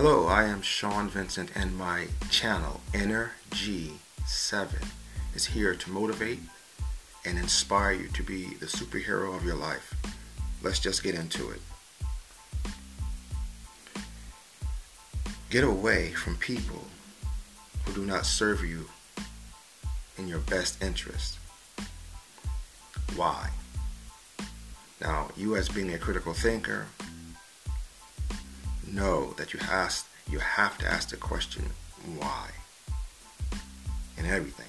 Hello, I am Sean Vincent, and my channel, Inner G7, is here to motivate and inspire you to be the superhero of your life. Let's just get into it. Get away from people who do not serve you in your best interest. Why? Now, you as being a critical thinker, know that you have you have to ask the question why in everything.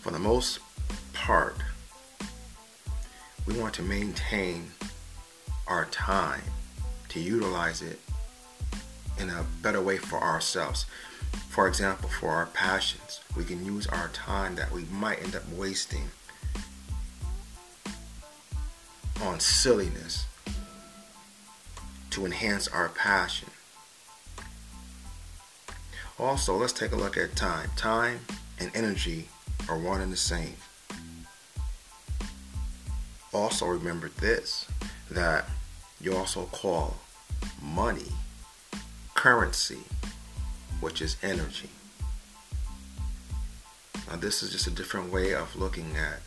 For the most part, we want to maintain our time to utilize it in a better way for ourselves. For example, for our passions, we can use our time that we might end up wasting on silliness to enhance our passion. Also, let's take a look at time. Time and energy are one and the same. Also, remember this that you also call money currency, which is energy. Now, this is just a different way of looking at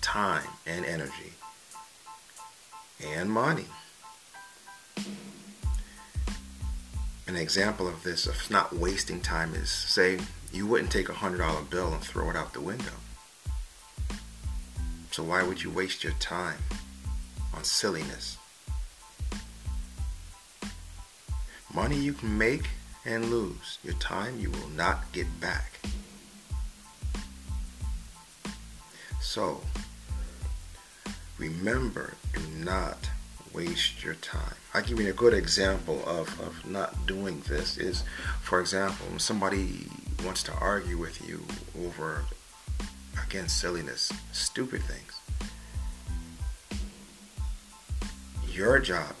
time and energy and money. An example of this, of not wasting time, is say you wouldn't take a hundred dollar bill and throw it out the window. So why would you waste your time on silliness? Money you can make and lose. Your time you will not get back. So, remember, do not waste your time. I'll give you a good example of, of not doing this is, for example, when somebody wants to argue with you over, again, silliness, stupid things. Your job,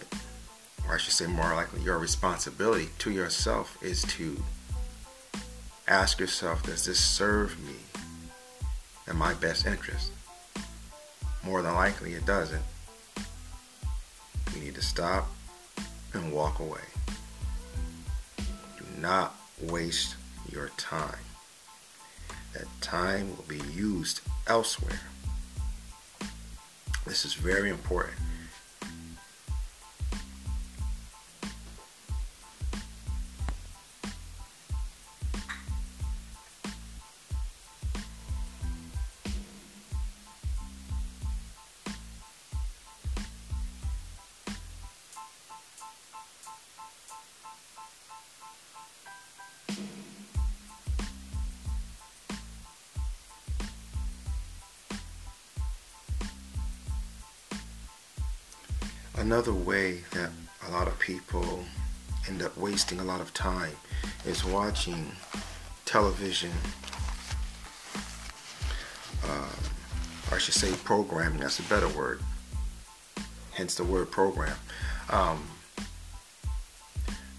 or I should say more likely, your responsibility to yourself is to ask yourself, does this serve me in my best interest? More than likely, it doesn't. You need to stop and walk away. Do not waste your time. That time will be used elsewhere. This is very important. Another way that a lot of people end up wasting a lot of time is watching television, uh, or I should say programming, that's a better word, hence the word program, um,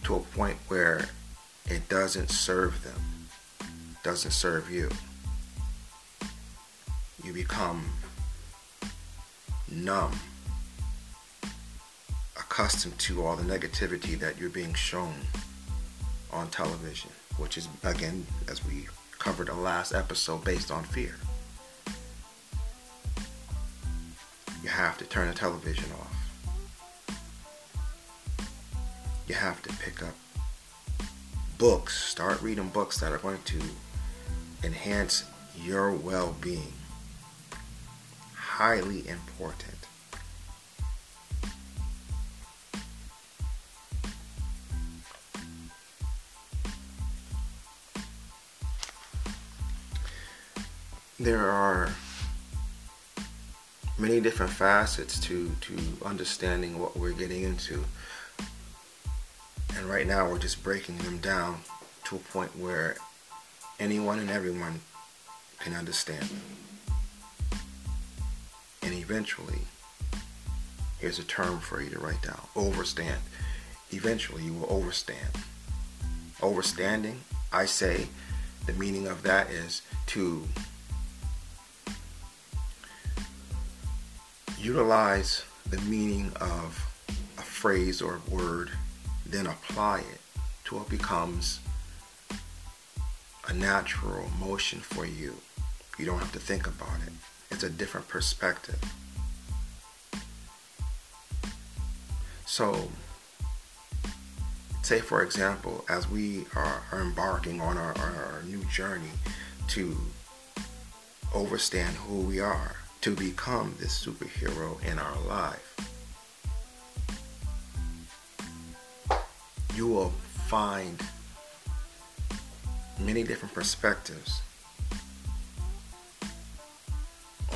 to a point where it doesn't serve them, doesn't serve you. You become numb accustomed to all the negativity that you're being shown on television, which is, again, as we covered the last episode, based on fear. You have to turn the television off. You have to pick up books. Start reading books that are going to enhance your well being. Highly important. There are many different facets to to understanding what we're getting into. And right now we're just breaking them down to a point where anyone and everyone can understand. And eventually here's a term for you to write down. Overstand. Eventually you will overstand. Overstanding i say the meaning of that is to utilize the meaning of a phrase or a word, then apply it till it becomes a natural motion for you. You don't have to think about it. It's a different perspective. So, say for example, as we are, are embarking on our, our, our new journey to overstand who we are, to become this superhero in our life, you will find many different perspectives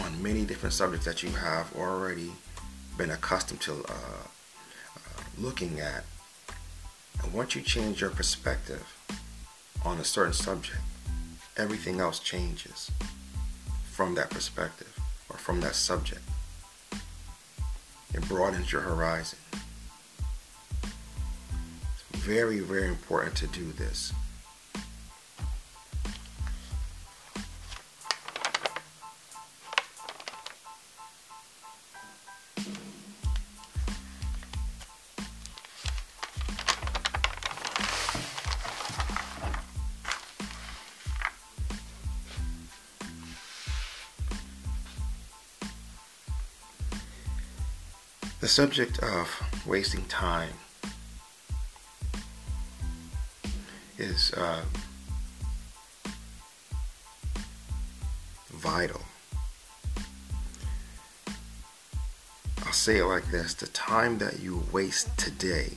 on many different subjects that you have already been accustomed to uh, uh, looking at. And once you change your perspective on a certain subject, everything else changes from that perspective or from that subject. It broadens your horizon. It's very, very important to do this. The subject of wasting time is uh, vital. I'll say it like this the time that you waste today,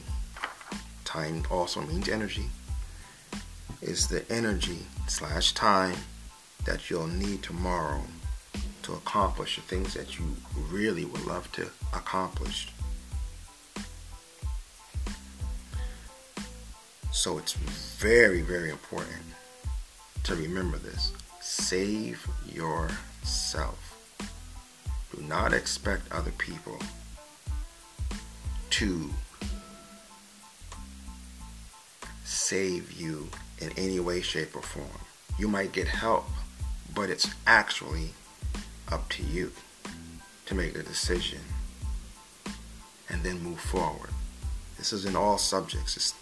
time also means energy, is the energy slash time that you'll need tomorrow to accomplish the things that you really would love to accomplish. So it's very, very important to remember this. Save yourself. Do not expect other people to save you in any way, shape, or form. You might get help, but it's actually up to you to make a decision and then move forward. This is in all subjects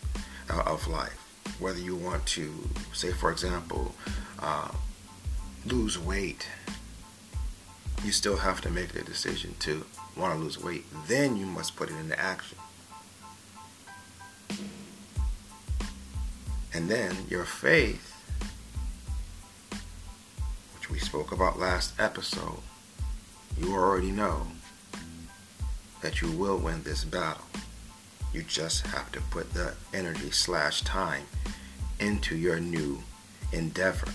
uh, of life. Whether you want to, say, for example, uh, lose weight, you still have to make the decision to want to lose weight. Then you must put it into action. And then your faith we spoke about last episode, you already know that you will win this battle. You just have to put the energy slash time into your new endeavor.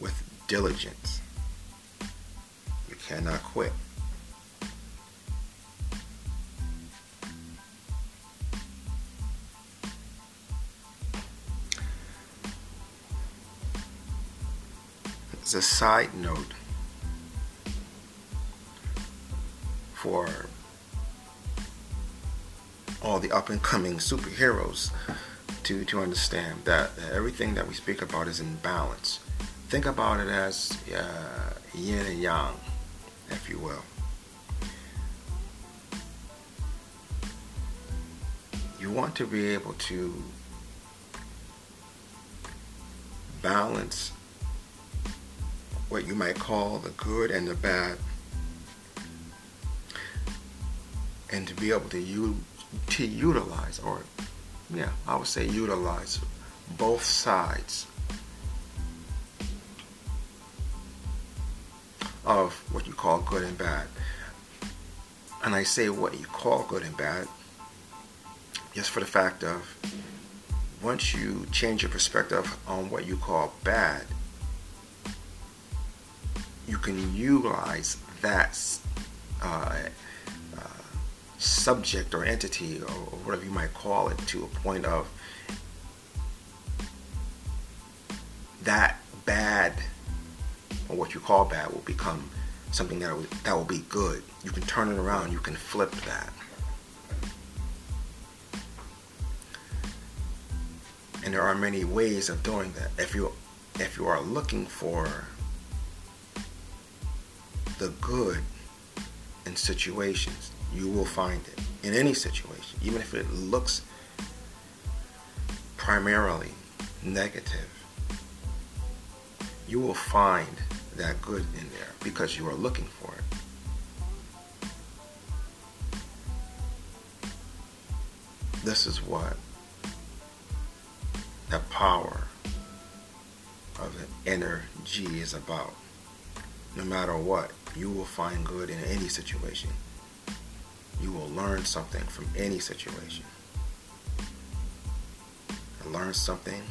With diligence. You cannot quit. As a side note for all the up and coming superheroes to, to understand that everything that we speak about is in balance. Think about it as uh, yin and yang, if you will. You want to be able to balance what you might call the good and the bad, and to be able to u- to utilize, or yeah, I would say utilize both sides of what you call good and bad. And I say what you call good and bad just for the fact of once you change your perspective on what you call bad, you can utilize that uh, uh, subject or entity or, whatever you might call it to a point of that bad or what you call bad will become something that will, that will be good. You can turn it around. You can flip that. And there are many ways of doing that. If you if you are looking for the good in situations. You will find it in any situation, even if it looks primarily negative. You will find that good in there because you are looking for it. This is what the power of the energy is about. No matter what, you will find good in any situation. You will learn something from any situation. And learn something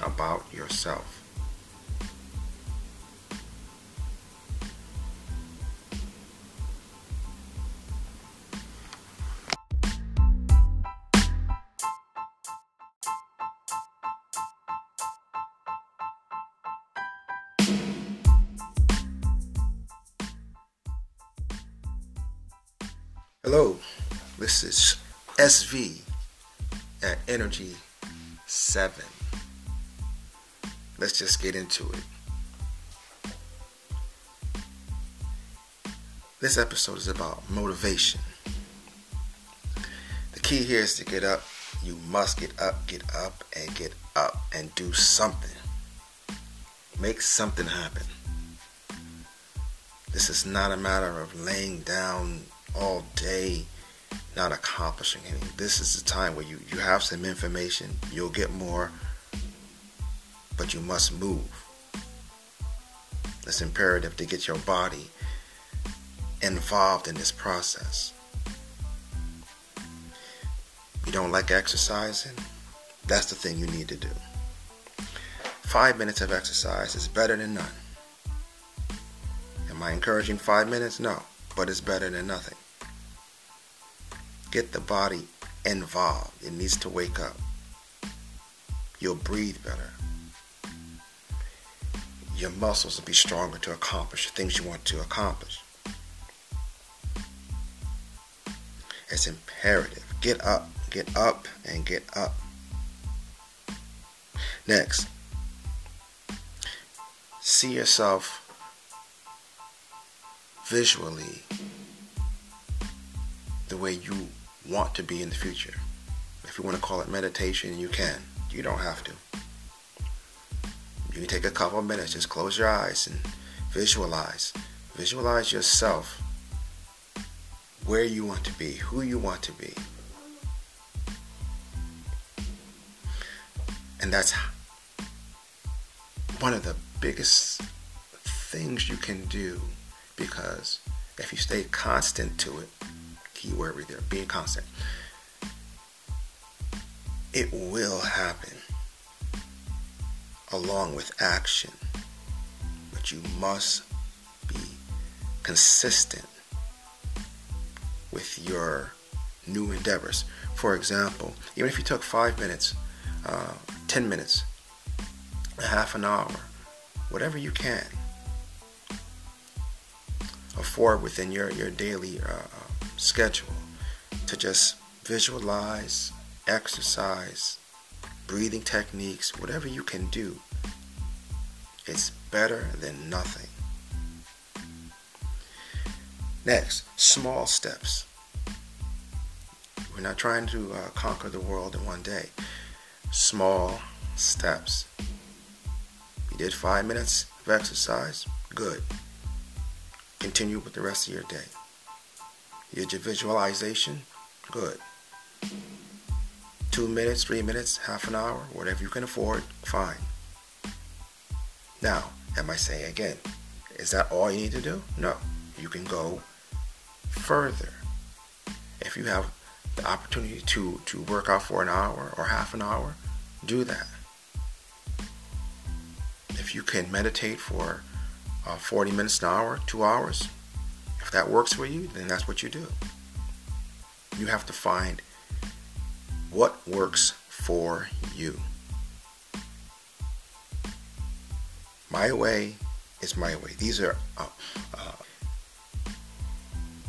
about yourself. Energy 7. Let's just get into it. This episode is about motivation. The key here is to get up. You must get up, get up, and get up and do something. Make something happen. This is not a matter of laying down all day not accomplishing anything. This is the time where you, you have some information, you'll get more, but you must move. It's imperative to get your body involved in this process. You don't like exercising? That's the thing you need to do. Five minutes of exercise is better than none. Am I encouraging five minutes? No, but it's better than nothing. Get the body involved. It needs to wake up. You'll breathe better. Your muscles will be stronger to accomplish the things you want to accomplish. It's imperative. Get up, get up, and get up. Next, see yourself visually the way you want to be in the future. If you want to call it meditation, you can. You don't have to. You can take a couple minutes, just close your eyes and visualize. Visualize yourself where you want to be, who you want to be. And that's one of the biggest things you can do because if you stay constant to it, keyword right there, being constant. It will happen along with action, but you must be consistent with your new endeavors. For example, even if you took five minutes, uh, 10 minutes, a half an hour, whatever you can afford within your, your daily uh, schedule to just visualize, exercise, breathing techniques, whatever you can do. It's better than nothing. Next, small steps. We're not trying to uh, conquer the world in one day. Small steps. You did five minutes of exercise, good. Continue with the rest of your day. Your visualization? Good. Two minutes, three minutes, half an hour, whatever you can afford, fine. Now, am I saying again, is that all you need to do? No. You can go further. If you have the opportunity to, to work out for an hour or half an hour, do that. If you can meditate for uh, 40 minutes an hour, two hours, that works for you, then that's what you do. You have to find what works for you. My way is my way. These are uh, uh,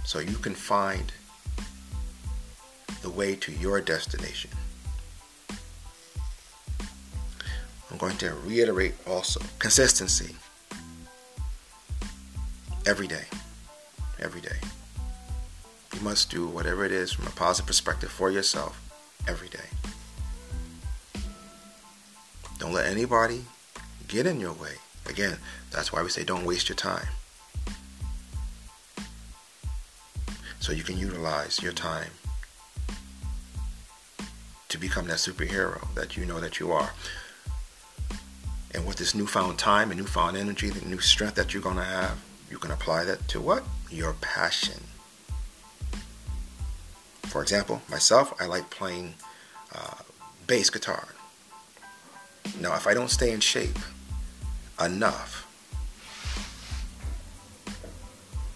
so you can find the way to your destination. I'm going to reiterate also consistency every day every day. You must do whatever it is from a positive perspective for yourself every day. Don't let anybody get in your way. Again, that's why we say don't waste your time. So you can utilize your time to become that superhero that you know that you are. And with this newfound time and newfound energy, the new strength that you're going to have, you can apply that to what? Your passion. For example, myself, I like playing uh, bass guitar. Now, if I don't stay in shape enough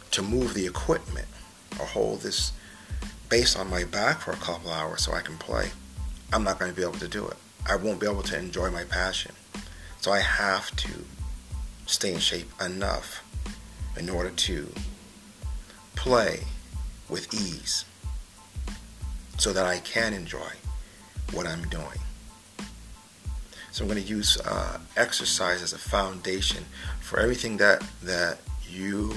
to move the equipment or hold this bass on my back for a couple hours so I can play, I'm not going to be able to do it. I won't be able to enjoy my passion. So I have to stay in shape enough in order to play with ease so that I can enjoy what I'm doing. So I'm going to use uh, exercise as a foundation for everything that that you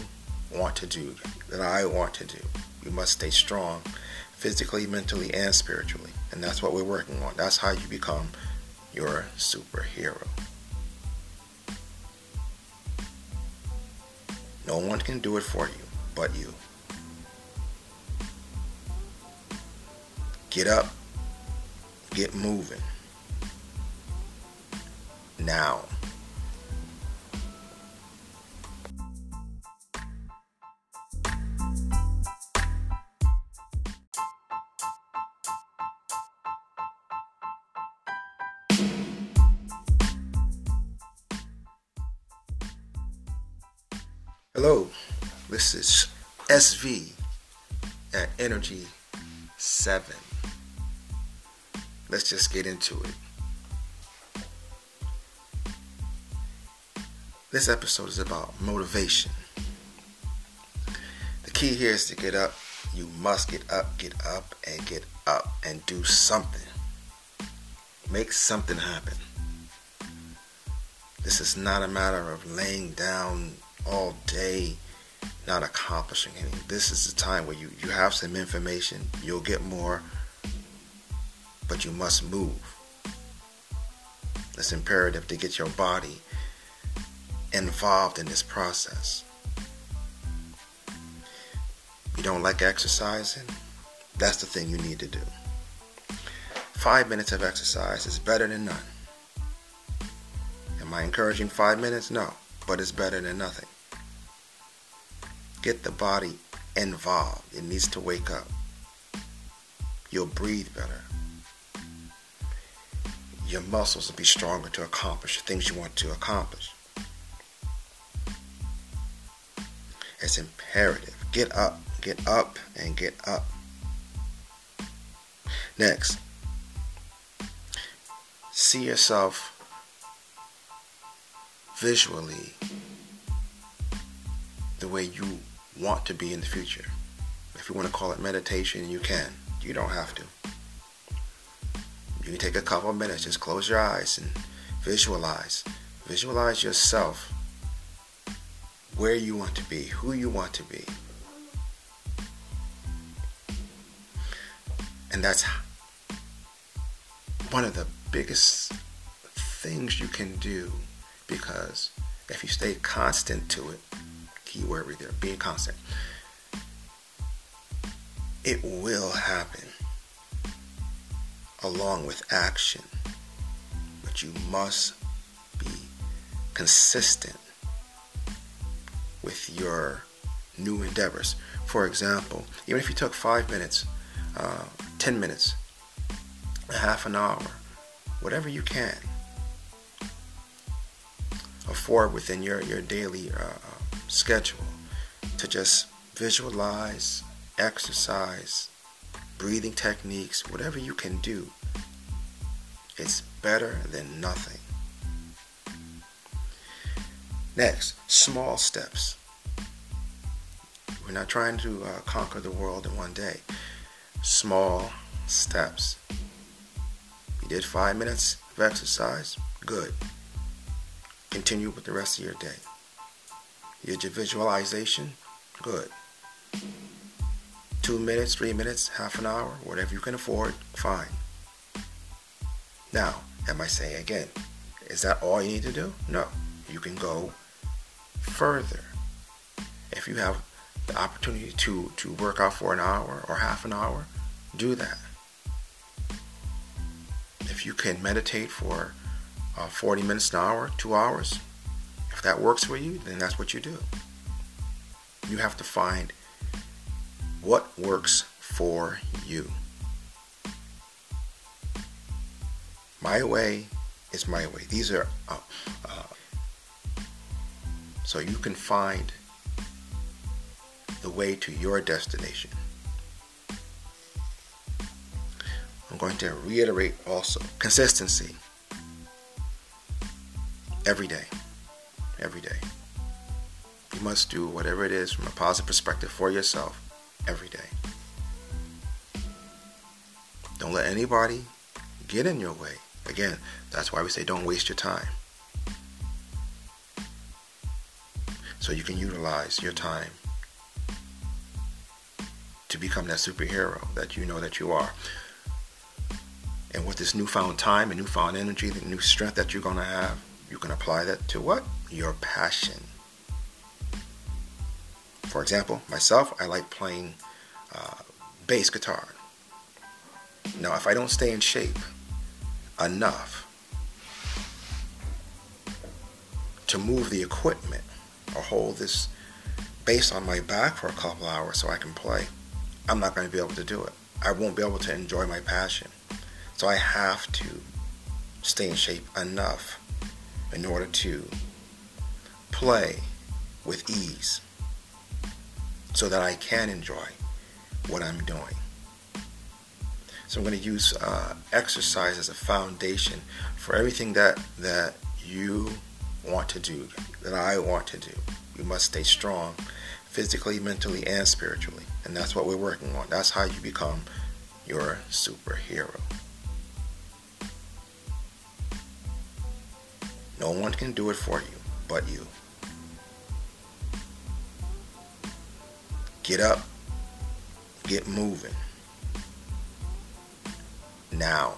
want to do, that I want to do. You must stay strong physically, mentally, and spiritually. And that's what we're working on. That's how you become your superhero. No one can do it for you but you. Get up, get moving. Now. Hello, this is SV at Energy 7. Let's just get into it. This episode is about motivation. The key here is to get up. You must get up, get up, and get up and do something. Make something happen. This is not a matter of laying down all day not accomplishing anything. This is the time where you, you have some information, you'll get more, but you must move. It's imperative to get your body involved in this process. You don't like exercising? That's the thing you need to do. Five minutes of exercise is better than none. Am I encouraging five minutes? No, but it's better than nothing. Get the body involved. It needs to wake up. You'll breathe better. Your muscles will be stronger to accomplish the things you want to accomplish. It's imperative. Get up, get up, and get up. Next, see yourself visually the way you want to be in the future. If you want to call it meditation, you can. You don't have to. You take a couple minutes, just close your eyes and visualize. Visualize yourself where you want to be, who you want to be. And that's one of the biggest things you can do because if you stay constant to it, keyword right there, being constant. It will happen along with action, but you must be consistent with your new endeavors. For example, even if you took five minutes, uh, 10 minutes, a half an hour, whatever you can afford within your, your daily uh, schedule to just visualize, exercise, breathing techniques, whatever you can do. It's better than nothing. Next, small steps. We're not trying to uh, conquer the world in one day. Small steps. You did five minutes of exercise? Good. Continue with the rest of your day. You did your visualization? Good. Two minutes, three minutes, half an hour, whatever you can afford, fine. Now, am I saying again, is that all you need to do? No. You can go further. If you have the opportunity to, to work out for an hour or half an hour, do that. If you can meditate for uh, 40 minutes an hour, two hours, if that works for you, then that's what you do. You have to find what works for you. My way is my way. These are uh, uh, so you can find the way to your destination. I'm going to reiterate also consistency every day. Every day. You must do whatever it is from a positive perspective for yourself every day. Don't let anybody get in your way. Again, that's why we say don't waste your time. So you can utilize your time to become that superhero that you know that you are. And with this newfound time and newfound energy, the new strength that you're going to have, you can apply that to what? Your passion. For example, myself, I like playing uh, bass guitar. Now, if I don't stay in shape enough to move the equipment or hold this bass on my back for a couple hours so I can play, I'm not going to be able to do it. I won't be able to enjoy my passion. So I have to stay in shape enough in order to play with ease so that I can enjoy what I'm doing. So I'm going to use uh, exercise as a foundation for everything that that you want to do, that I want to do. You must stay strong physically, mentally, and spiritually. And that's what we're working on. That's how you become your superhero. No one can do it for you but you. Get up, get moving. Now.